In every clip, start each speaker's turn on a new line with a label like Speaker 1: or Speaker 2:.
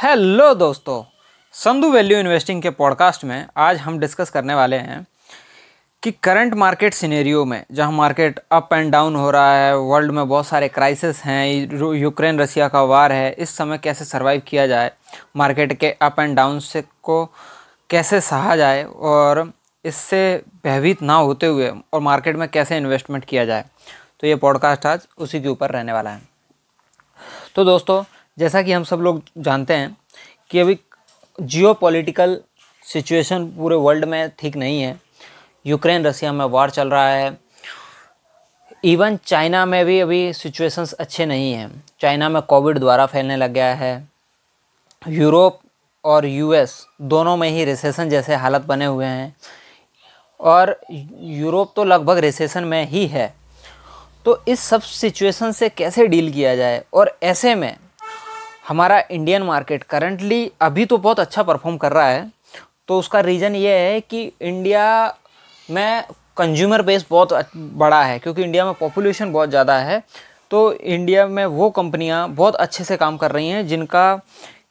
Speaker 1: Hello दोस्तों, Sandhu value investing के podcast में आज हम डिस्कस करने वाले हैं कि करंट मार्केट सिनेरियो में, जहाँ मार्केट अप एंड डाउन हो रहा है, वर्ल्ड में बहुत सारे क्राइसिस हैं यूक्रेन रसिया का वार है, इस समय कैसे सरवाइव किया जाए, मार्केट के अप एंड डाउन से को कैसे सहा जाए और इससे भयभीत ना होते हुए और मार्केट में कैसे इन्वेस्टमेंट किया जाए। तो ये पॉडकास्ट आज उसी के ऊपर रहने वाला है। तो दोस्तों जैसा कि हम सब लोग जानते हैं कि अभी जियो पॉलिटिकल सिचुएशन पूरे वर्ल्ड में ठीक नहीं है। यूक्रेन रसिया में वार चल रहा है। इवन चाइना में भी अभी सिचुएशंस अच्छे नहीं हैं। चाइना में कोविड द्वारा फैलने लग गया है। यूरोप और यूएस दोनों में ही रिसेशन जैसे हालत बने हुए हैं। और यूरोप तो लगभग रिसेशन में ही है। तो इस सब सिचुएशन से कैसे डील किया जाए? और ऐसे में हमारा इंडियन मार्केट करंटली अभी तो बहुत अच्छा परफॉर्म कर रहा है। तो उसका रीज़न ये है कि इंडिया में कंज्यूमर बेस बहुत बड़ा है, क्योंकि इंडिया में पॉपुलेशन बहुत ज़्यादा है। तो इंडिया में वो कंपनियाँ बहुत अच्छे से काम कर रही हैं, जिनका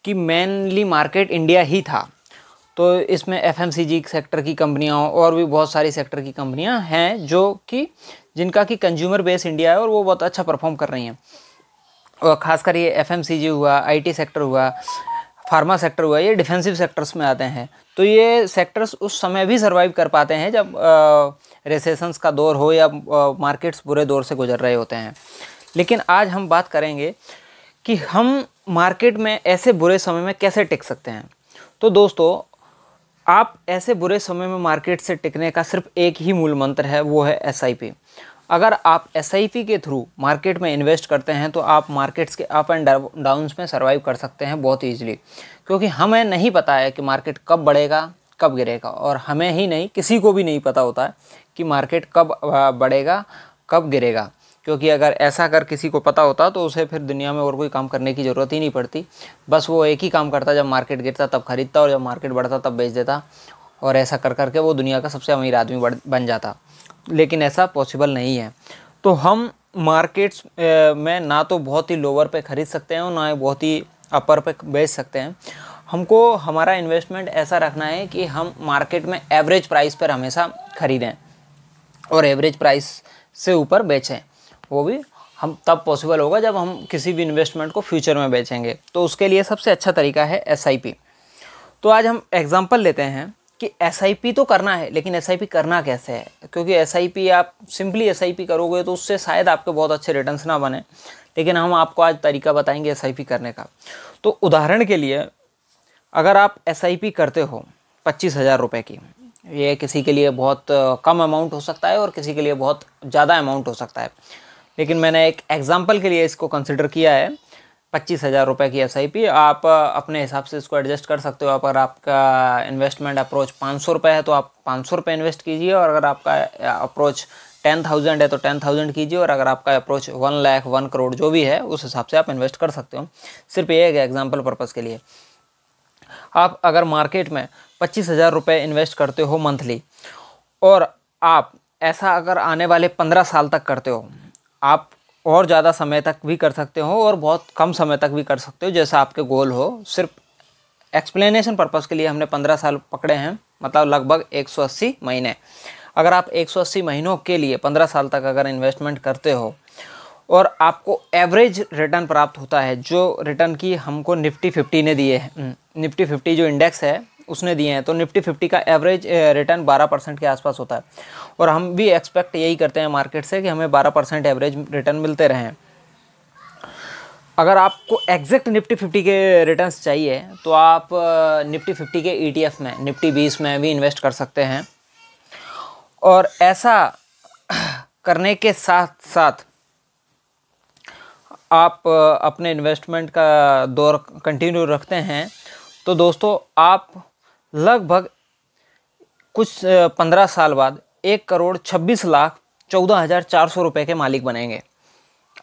Speaker 1: कि मेनली मार्केट इंडिया ही था। तो इसमें एफ़ सेक्टर की कंपनियाँ और भी बहुत सारी सेक्टर की कंपनियाँ हैं, जो कि, जिनका कि कंज्यूमर बेस इंडिया है और वो बहुत अच्छा परफॉर्म कर रही हैं। ख़ासकर ये एफएमसीजी हुआ आईटी सेक्टर हुआ फार्मा सेक्टर हुआ, ये डिफेंसिव सेक्टर्स में आते हैं। तो ये सेक्टर्स उस समय भी सर्वाइव कर पाते हैं जब रिसेशंस का दौर हो या मार्केट्स बुरे दौर से गुजर रहे होते हैं। लेकिन आज हम बात करेंगे कि हम मार्केट में ऐसे बुरे समय में कैसे टिक सकते हैं। तो दोस्तों, आप ऐसे बुरे समय में मार्केट से टिकने का सिर्फ़ एक ही मूल मंत्र है, वो है एसआईपी अगर आप एसआईपी के थ्रू मार्केट में इन्वेस्ट करते हैं तो आप मार्केट्स के अप एंड डाउन्स में सर्वाइव कर सकते हैं बहुत ईजिली क्योंकि हमें नहीं पता है कि मार्केट कब बढ़ेगा, कब गिरेगा, और हमें ही नहीं, किसी को भी नहीं पता होता है कि मार्केट कब बढ़ेगा, कब गिरेगा। क्योंकि अगर ऐसा अगर किसी को पता होता तो उसे फिर दुनिया में और कोई काम करने की ज़रूरत ही नहीं पड़ती। बस वो एक ही काम करता, जब मार्केट गिरता, तब खरीदता, और जब मार्केट बढ़ता, तब बेच देता, और ऐसा कर करके वो दुनिया का सबसे अमीर आदमी बन जाता। लेकिन ऐसा पॉसिबल नहीं है। तो हम मार्केट्स में ना तो बहुत ही लोअर पे ख़रीद सकते हैं और ना ही बहुत ही अपर पे बेच सकते हैं। हमको, हमारा इन्वेस्टमेंट ऐसा रखना है कि हम मार्केट में एवरेज प्राइस पर हमेशा ख़रीदें और एवरेज प्राइस से ऊपर बेचें। वो भी हम तब पॉसिबल होगा जब हम किसी भी इन्वेस्टमेंट को फ्यूचर में बेचेंगे। तो उसके लिए सबसे अच्छा तरीका है एसआईपी तो आज हम एग्ज़ाम्पल लेते हैं। कि एसआईपी तो करना है, लेकिन एसआईपी करना कैसे है? क्योंकि एसआईपी आप सिंपली एस करोगे तो उससे शायद आपके बहुत अच्छे रिटर्न्स ना बने। लेकिन हम आपको आज तरीका बताएँगे एसआईपी करने का। तो उदाहरण के लिए, अगर आप एसआईपी करते हो पच्चीस हज़ार रुपये की, ये किसी के लिए बहुत कम अमाउंट हो सकता है और किसी के लिए बहुत ज़्यादा अमाउंट हो सकता है। लेकिन मैंने एक एग्ज़ाम्पल के लिए इसको कंसिडर किया है। पच्चीस हज़ार रुपये की एस आई पी आप अपने हिसाब से इसको एडजस्ट कर सकते हो। अगर आपका इन्वेस्टमेंट अप्रोच पाँच सौ रुपये है तो आप पाँच सौ रुपये इन्वेस्ट कीजिए और अगर आपका अप्रोच टेन थाउज़ेंड है तो टेन थाउज़ेंड कीजिए और अगर आपका approach one lakh, one crore जो भी है, उस हिसाब से आप इन्वेस्ट कर सकते हो। सिर्फ़ ये एग्ज़ाम्पल पर्पज़ के लिए। आप अगर मार्केट में पच्चीस हज़ार रुपये इन्वेस्ट करते हो मंथली और आप ऐसा अगर आने वाले पंद्रह साल तक करते हो, आप और ज़्यादा समय तक भी कर सकते हो और बहुत कम समय तक भी कर सकते हो, जैसा आपके गोल हो। सिर्फ़ एक्सप्लेनेशन पर्पज़ के लिए हमने पंद्रह साल पकड़े हैं मतलब लगभग 180 महीने। अगर आप 180 महीनों के लिए पंद्रह साल तक अगर इन्वेस्टमेंट करते हो और आपको एवरेज रिटर्न प्राप्त होता है, जो रिटर्न की हमको निफ्टी फिफ्टी ने दिए हैं निफ्टी फिफ्टी जो इंडेक्स है उसने दिए हैं। तो निफ्टी फिफ्टी का एवरेज रिटर्न 12 परसेंट के आसपास होता है। और हम भी एक्सपेक्ट यही करते हैं मार्केट से कि हमें 12 परसेंट एवरेज रिटर्न मिलते रहें। अगर आपको एग्जैक्ट निफ्टी फिफ्टी के रिटर्न्स चाहिए तो आप निफ्टी फिफ्टी के ई e में, निफ्टी बीस में भी इन्वेस्ट कर सकते हैं। और ऐसा करने के साथ साथ आप अपने इन्वेस्टमेंट का दौर कंटिन्यू रखते हैं। तो दोस्तों, आप लगभग कुछ पंद्रह साल बाद एक करोड़ छब्बीस लाख चौदह हज़ार चार सौ रुपये के मालिक बनेंगे।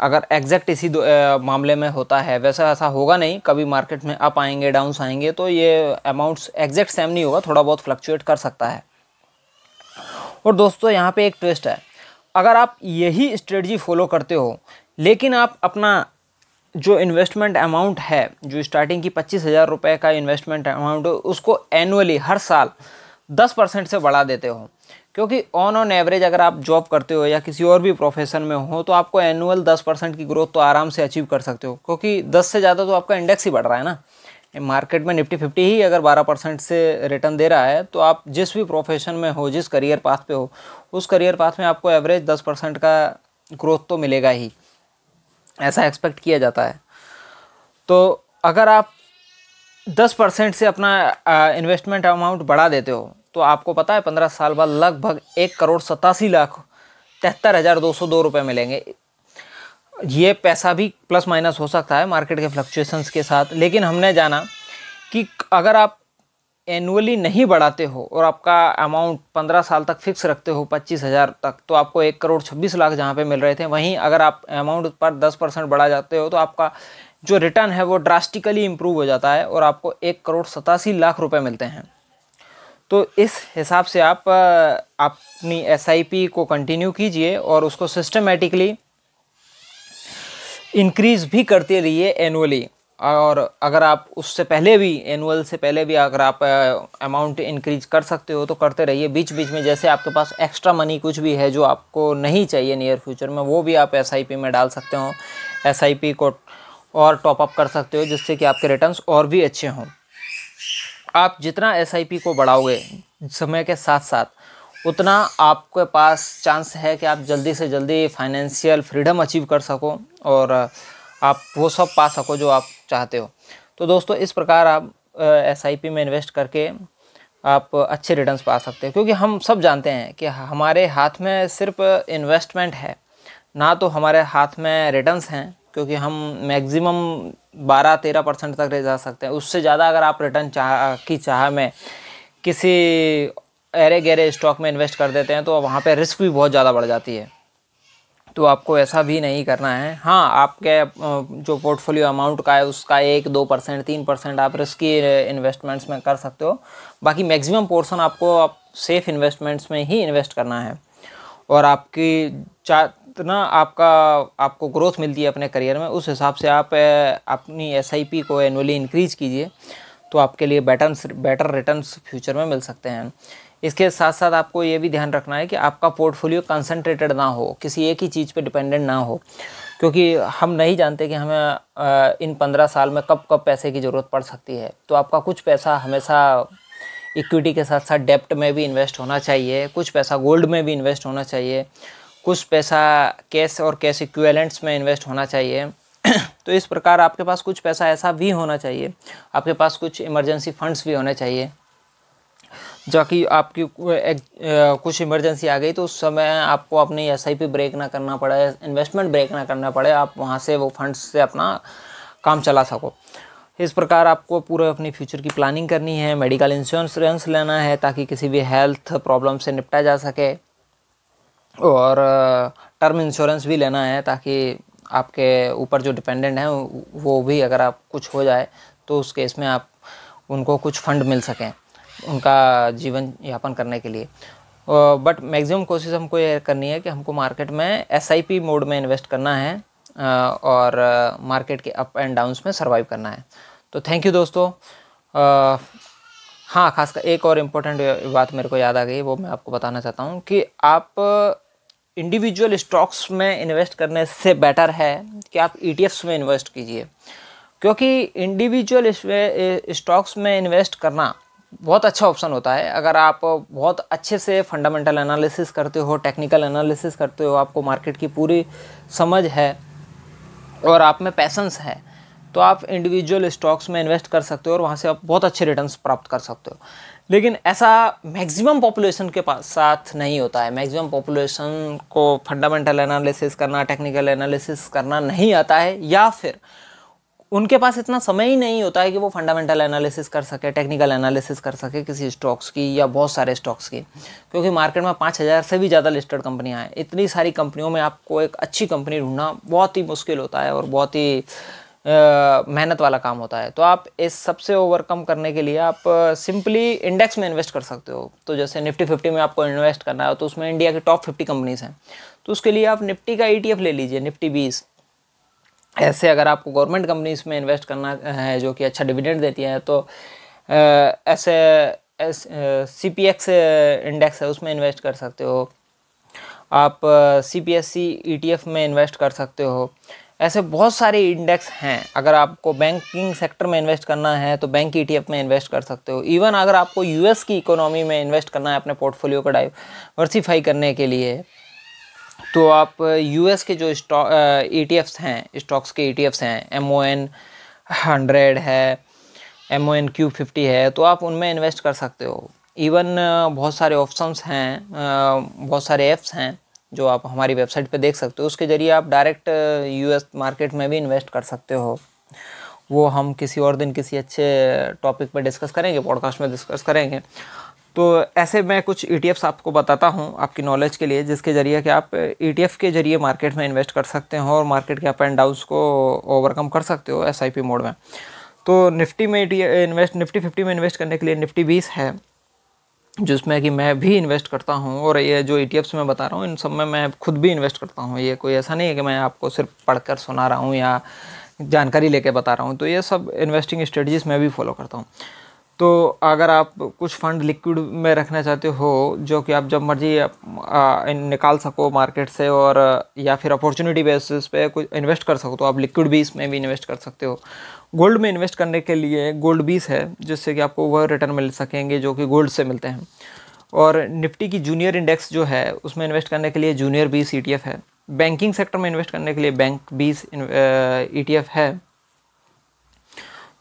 Speaker 1: अगर एग्जैक्ट इसी आ, मामले में होता है वैसा ऐसा होगा नहीं कभी मार्केट में अप आएँगे डाउन्स आएँगे तो ये अमाउंट्स एग्जैक्ट सेम नहीं होगा थोड़ा बहुत फ्लक्चुएट कर सकता है। और दोस्तों यहाँ पे एक ट्विस्ट है। अगर आप यही स्ट्रेटजी फॉलो करते हो लेकिन आप अपना जो इन्वेस्टमेंट अमाउंट है, जो स्टार्टिंग की पच्चीस हज़ार रुपये का इन्वेस्टमेंट अमाउंट उसको एनुअली हर साल दस परसेंट से बढ़ा देते हो। क्योंकि ऑन ऑन एवरेज अगर आप जॉब करते हो या किसी और भी प्रोफेशन में हो तो आपको एनुअल दस परसेंट की ग्रोथ तो आराम से अचीव कर सकते हो। क्योंकि दस से ज़्यादा तो आपका इंडेक्स ही बढ़ रहा है ना। मार्केट में निफ्टी फिफ्टी ही अगर बारह परसेंट से रिटर्न दे रहा है तो आप जिस भी प्रोफेशन में हो, जिस करियर पाथ पे हो, उस करियर पाथ में आपको एवरेज दस परसेंट का ग्रोथ तो मिलेगा ही। ऐसा एक्सपेक्ट किया जाता है। तो अगर आप दस परसेंट से अपना इन्वेस्टमेंट अमाउंट बढ़ा देते हो तो आपको पता है पंद्रह साल बाद लगभग एक करोड़ सतासी लाख तिहत्तर हज़ार दो सौ दो रुपये मिलेंगे। ये पैसा भी प्लस माइनस हो सकता है मार्केट के फ्लक्चुएशंस के साथ, लेकिन हमने जाना कि अगर आप एनुअली नहीं बढ़ाते हो और आपका अमाउंट पंद्रह साल तक फिक्स रखते हो, पच्चीस हज़ार तक तो आपको एक करोड़ छब्बीस लाख जहाँ पे मिल रहे थे, वहीं अगर आप अमाउंट पर दस परसेंट बढ़ा जाते हो तो आपका जो रिटर्न है वो ड्रास्टिकली इम्प्रूव हो जाता है और आपको एक करोड़ सतासी लाख रुपए मिलते हैं। तो इस हिसाब से आप, अपनी एसआईपी को कंटिन्यू कीजिए और उसको सिस्टमेटिकली इंक्रीज़ भी करते रहिए एनुअली और अगर आप उससे पहले भी एनुअल से पहले भी अगर आप अमाउंट इंक्रीज कर सकते हो तो करते रहिए। बीच बीच में जैसे आपके पास एक्स्ट्रा मनी कुछ भी है जो आपको नहीं चाहिए नियर फ्यूचर में, वो भी आप एसआईपी में डाल सकते हो। एसआईपी को और टॉपअप कर सकते हो, जिससे कि आपके रिटर्न्स और भी अच्छे हों। आप जितना एसआईपी को बढ़ाओगे समय के साथ साथ उतना आपके पास चांस है कि आप जल्दी से जल्दी फाइनेंशियल फ्रीडम अचीव कर सको। और आप वो सब पा सको जो आप चाहते हो। तो दोस्तों, इस प्रकार आप एसआईपी में इन्वेस्ट करके आप अच्छे रिटर्न्स पा सकते हो, क्योंकि हम सब जानते हैं कि हमारे हाथ में सिर्फ़ इन्वेस्टमेंट है, ना तो हमारे हाथ में रिटर्न्स हैं, क्योंकि हम मैक्सिमम बारह तेरह परसेंट तक ले जा सकते हैं। उससे ज़्यादा अगर आप रिटर्न चाह, की चाह में किसी एरे गहरे स्टॉक में इन्वेस्ट कर देते हैं तो वहाँ पे रिस्क भी बहुत ज़्यादा बढ़ जाती है। तो आपको ऐसा भी नहीं करना है। हाँ आपके जो पोर्टफोलियो अमाउंट का है, उसका एक, दो परसेंट तीन परसेंट आप रिस्की इन्वेस्टमेंट्स में कर सकते हो। बाकी मैक्सिमम पोर्शन आपको आप सेफ़ इन्वेस्टमेंट्स में ही इन्वेस्ट करना है। और आपकी जितना आपका, आपको ग्रोथ मिलती है अपने करियर में, उस हिसाब से आप अपनी एसआईपी को एनुअली इंक्रीज कीजिए तो आपके लिए बेटर बेटर रिटर्न्स फ्यूचर में मिल सकते हैं। इसके साथ साथ आपको ये भी ध्यान रखना है कि आपका पोर्टफोलियो कंसंट्रेटेड ना हो, किसी एक ही चीज़ पे डिपेंडेंट ना हो, क्योंकि हम नहीं जानते कि हमें इन पंद्रह साल में कब कब पैसे की ज़रूरत पड़ सकती है। तो आपका कुछ पैसा हमेशा इक्विटी के साथ साथ डेप्ट में भी इन्वेस्ट होना चाहिए, कुछ पैसा गोल्ड में भी इन्वेस्ट होना चाहिए, कुछ पैसा कैश और कैश इक्विवेलेंट्स में इन्वेस्ट होना चाहिए। तो इस प्रकार आपके पास कुछ पैसा ऐसा भी होना चाहिए, आपके पास कुछ इमरजेंसी फंड्स भी होने चाहिए। जो कि आपकी कुछ इमरजेंसी आ गई तो उस समय आपको अपनी एस ब्रेक ना करना पड़े इन्वेस्टमेंट ब्रेक ना करना पड़े, आप वहाँ से वो फंड्स से अपना काम चला सको। इस प्रकार आपको पूरे अपनी फ्यूचर की प्लानिंग करनी है मेडिकल इंश्योरेंस लेना है, ताकि किसी भी हेल्थ प्रॉब्लम से निपटा जा सके। और टर्म इंश्योरेंस भी लेना है, ताकि आपके ऊपर जो डिपेंडेंट हैं, वो भी अगर आप कुछ हो जाए तो उस केस में आप उनको कुछ फंड मिल सकें। उनका जीवन यापन करने के लिए। बट मैक्सिमम कोशिश हमको ये करनी है कि हमको मार्केट में एसआईपी मोड में इन्वेस्ट करना है और मार्केट के अप एंड डाउन्स में सर्वाइव करना है। तो थैंक यू दोस्तों। हाँ खासकर एक और इम्पोर्टेंट बात मेरे को याद आ गई, वो मैं आपको बताना चाहता हूँ कि आप इंडिविजुअल स्टॉक्स में इन्वेस्ट करने से बेटर है कि आप ई e में इन्वेस्ट कीजिए। क्योंकि इंडिविजुअल स्टॉक्स में इन्वेस्ट करना बहुत अच्छा ऑप्शन होता है। अगर आप बहुत अच्छे से फंडामेंटल एनालिसिस करते हो टेक्निकल एनालिसिस करते हो, आपको मार्केट की पूरी समझ है और आप में पैसेंस है तो आप इंडिविजुअल स्टॉक्स में इन्वेस्ट कर सकते हो और वहाँ से आप बहुत अच्छे रिटर्न्स प्राप्त कर सकते हो। लेकिन ऐसा मैक्सिमम पॉपुलेशन के पास साथ नहीं होता है। मैक्सिमम पॉपुलेशन को फंडामेंटल एनालिसिस करना टेक्निकल एनालिसिस करना नहीं आता है। या फिर उनके पास इतना समय ही नहीं होता है कि वो फंडामेंटल एनालिसिस कर सके टेक्निकल एनालिसिस कर सके किसी स्टॉक्स की या बहुत सारे स्टॉक्स की। क्योंकि मार्केट में पाँच हज़ार से भी ज़्यादा लिस्टेड कंपनियाँ हैं। इतनी सारी कंपनियों में आपको एक अच्छी कंपनी ढूंढना बहुत ही मुश्किल होता है और बहुत ही मेहनत वाला काम होता है। तो आप इस सबसे ओवरकम करने के लिए आप सिंपली इंडेक्स में इन्वेस्ट कर सकते हो। तो जैसे निफ्टी फिफ्टी में आपको इन्वेस्ट करना है तो उसमें इंडिया की टॉप फिफ्टी कंपनीज़ हैं। तो उसके लिए आप निफ्टी का ई e ले लीजिए, निफ्टी बीस। ऐसे अगर आपको गवर्नमेंट कंपनीज़ में इन्वेस्ट करना है जो कि अच्छा डिविडेंड देती है तो ऐसे सी पी एक्स इंडेक्स है, उसमें इन्वेस्ट कर सकते हो। आप C P S C E T F में इन्वेस्ट कर सकते हो। ऐसे बहुत सारे इंडेक्स हैं। अगर आपको बैंकिंग सेक्टर में इन्वेस्ट करना है तो बैंक ईटीएफ में इन्वेस्ट कर सकते हो। इवन अगर आपको यूएस की इकोनॉमी में इन्वेस्ट करना है, अपने पोर्टफोलियो को डाइवर्सिफाई करने के लिए तो आप यूएस के जो स्टॉक ई हैं, स्टॉक्स के ई हैं एम ओ एन हंड्रेड है M O N Q fifty है तो आप उनमें इन्वेस्ट कर सकते हो। इवन बहुत सारे ऑप्शंस हैं बहुत सारे ऐप्स हैं, जो आप हमारी वेबसाइट पे देख सकते हो। उसके ज़रिए आप डायरेक्ट यूएस मार्केट में भी इन्वेस्ट कर सकते हो। वो हम किसी और दिन किसी अच्छे टॉपिक पे डिस्कस करेंगे, पॉडकास्ट में डिस्कस करेंगे। तो ऐसे मैं कुछ ई e आपको बताता हूँ आपकी नॉलेज के लिए, जिसके ज़रिए कि आप ई e के ज़रिए मार्केट में इन्वेस्ट कर सकते हो और मार्केट के अप एंड डाउन्स को ओवरकम कर सकते हो एसआईपी मोड में। तो निफ्टी में इन्वेस्ट निफ्टी फिफ्टी में इन्वेस्ट करने के लिए निफ्टी बीस है, जिसमें कि मैं भी इन्वेस्ट करता हूँ और ये जो ई e मैं बता रहा हूँ, इन सब में मैं खुद भी इन्वेस्ट करता हूँ। ये कोई ऐसा नहीं है कि मैं आपको सिर्फ़ पढ़कर सुना रहा हूँ या जानकारी लेके बता रहा हूँ। तो ये सब इन्वेस्टिंग स्ट्रेटजीज मैं भी फॉलो करता हूँ। तो अगर आप कुछ फंड लिक्विड में रखना चाहते हो, जो कि आप जब मर्ज़ी निकाल सको मार्केट से और, या फिर अपॉर्चुनिटी बेसिस पे कुछ इन्वेस्ट कर सको तो आप लिक्विड बीस में भी इन्वेस्ट कर सकते हो। गोल्ड में इन्वेस्ट करने के लिए गोल्ड बीस है, जिससे कि आपको वह रिटर्न मिल सकेंगे जो कि गोल्ड से मिलते हैं। और निफ्टी की जूनियर इंडेक्स जो है, उसमें इन्वेस्ट करने के लिए जूनियर बीस ई है। बैंकिंग सेक्टर में इन्वेस्ट करने के लिए बैंक बीस ईटीएफ है।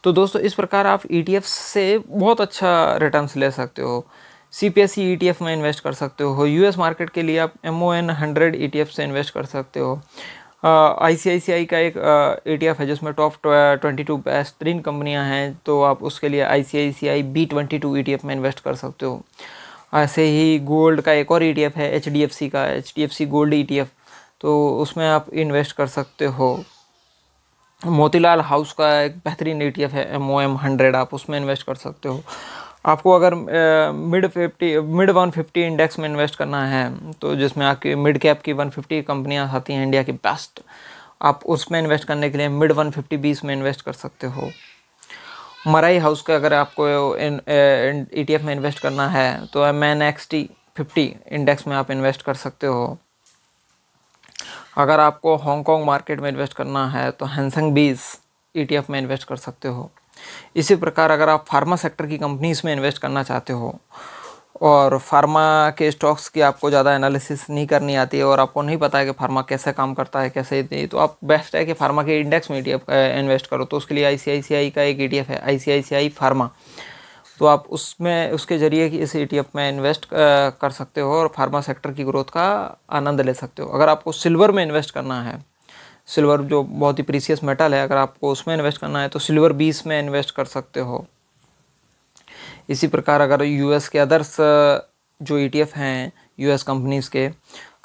Speaker 1: तो दोस्तों, इस प्रकार आप ई e से बहुत अच्छा रिटर्न्स ले सकते हो। सी पी एस ई में इन्वेस्ट कर सकते हो। यू एस मार्केट के लिए आप M O N hundred E से इन्वेस्ट कर सकते हो। आई सी आई सी आई का एक ई टी एफ़ है जिसमें टॉप ट्वेंटी टू बेस्ट बेहतरीन कंपनियाँ हैं तो आप उसके लिए I C I C I B twenty two E T F में इन्वेस्ट कर सकते हो। ऐसे ही गोल्ड का एक और ई टी एफ़ है एच डी एफ़ सी का H D F C gold E T F तो उसमें आप इन्वेस्ट कर सकते हो। मोतीलाल हाउस का एक बेहतरीन ईटीएफ है एम ओ एम हंड्रेड आप उसमें इन्वेस्ट कर सकते हो। आपको अगर mid fifty mid one fifty index में इन्वेस्ट करना है तो जिसमें आपकी मिड कैप की वन फिफ्टी कंपनियाँ आती हैं इंडिया की बेस्ट आप उसमें इन्वेस्ट करने के लिए मिड वन फिफ्टी बीस में इन्वेस्ट कर सकते हो। मराई हाउस का अगर आपको ई टी एफ़ में इन्वेस्ट करना है तो M N X T fifty index में आप इन्वेस्ट कर सकते हो। अगर आपको हांगकांग मार्केट में इन्वेस्ट करना है तो हैंसंग बीस ई में इन्वेस्ट कर सकते हो। इसी प्रकार अगर आप फार्मा सेक्टर की कंपनीज़ में इन्वेस्ट करना चाहते हो, और फार्मा के स्टॉक्स की आपको ज़्यादा एनालिसिस नहीं करनी आती है और आपको नहीं पता है कि फार्मा कैसे काम करता है, कैसे नहीं तो आप बेस्ट है कि फार्मा के इंडेक्स में ई इन्वेस्ट करो। तो उसके लिए आईसीआईसीआई का एक ईटीएफ है आईसीआईसीआई फार्मा तो आप उसमें, उसके ज़रिए इस ईटीएफ में इन्वेस्ट कर सकते हो और फार्मा सेक्टर की ग्रोथ का आनंद ले सकते हो। अगर आपको सिल्वर में इन्वेस्ट करना है सिल्वर जो बहुत ही प्रीसियस मेटल है, अगर आपको उसमें इन्वेस्ट करना है तो सिल्वर बीस में इन्वेस्ट कर सकते हो। इसी प्रकार अगर यूएस के अदर्स जो ईटीएफ हैं यूएस कंपनीज़ के,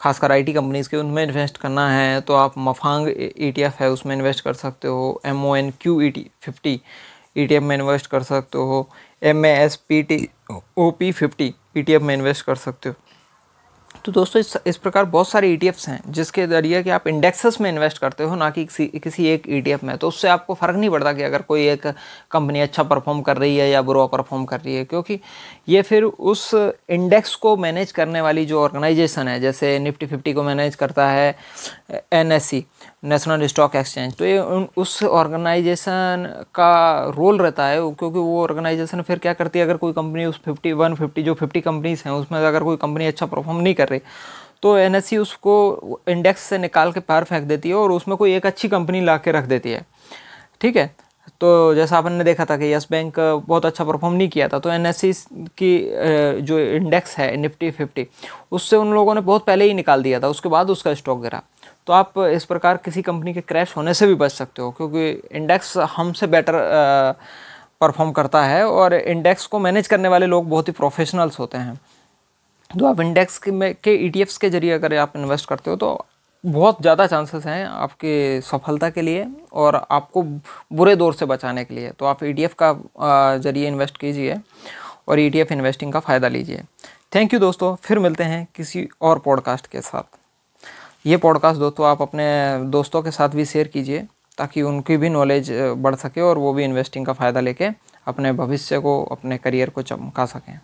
Speaker 1: खासकर आईटी कंपनीज़ के, उनमें इन्वेस्ट करना है तो आप मफांग ई है, उसमें इन्वेस्ट कर सकते हो। M O N Q E T fifty E में इन्वेस्ट कर सकते हो। M S P T O P fifty E T F में इन्वेस्ट कर सकते हो। तो दोस्तों, इस इस प्रकार बहुत सारे ई e हैं, जिसके ज़रिए कि आप इंडेक्सेस में इन्वेस्ट करते हो, ना कि किसी किसी एक ई e में। तो उससे आपको फ़र्क नहीं पड़ता कि अगर कोई एक कंपनी अच्छा परफॉर्म कर रही है या बुरा परफॉर्म कर रही है, क्योंकि ये फिर उस इंडेक्स को मैनेज करने वाली जो ऑर्गेनाइजेशन है, जैसे निफ्टी फिफ्टी को मैनेज करता है एनएससी नेशनल स्टॉक एक्सचेंज तो ये उन, उस ऑर्गेनाइजेशन का रोल रहता है क्योंकि वो ऑर्गेनाइजेशन फिर क्या करती है, अगर कोई कंपनी उस फिफ्टी वन फिफ्टी जो फिफ्टी कंपनीज़ हैं, उसमें अगर कोई कंपनी अच्छा परफॉर्म नहीं कर रही तो एन उसको इंडेक्स से निकाल के पार फेंक देती है और उसमें कोई एक अच्छी कंपनी ला के रख देती है। ठीक है? तो जैसा अपन ने देखा था कि यस बैंक बहुत अच्छा परफॉर्म नहीं किया था तो एन की जो इंडेक्स है निफ्टी फिफ्टी उससे उन लोगों ने बहुत पहले ही निकाल दिया था, उसके बाद उसका स्टॉक गिरा। तो आप इस प्रकार किसी कंपनी के क्रैश होने से भी बच सकते हो, क्योंकि इंडेक्स हमसे बेटर परफॉर्म करता है और इंडेक्स को मैनेज करने वाले लोग बहुत ही प्रोफेशनल्स होते हैं। तो आप इंडेक्स के में, के ई e के ज़रिए अगर आप इन्वेस्ट करते हो तो बहुत ज़्यादा चांसेस हैं आपके सफलता के लिए और आपको बुरे दौर से बचाने के लिए। तो आप ई e का ज़रिए इन्वेस्ट कीजिए और ई e इन्वेस्टिंग का फ़ायदा लीजिए। थैंक यू दोस्तों, फिर मिलते हैं किसी और पॉडकास्ट के साथ। ये पॉडकास्ट दोस्तों, आप अपने दोस्तों के साथ भी शेयर कीजिए ताकि उनकी भी नॉलेज बढ़ सके और वो भी इन्वेस्टिंग का फ़ायदा लेके अपने भविष्य को, अपने करियर को चमका सकें।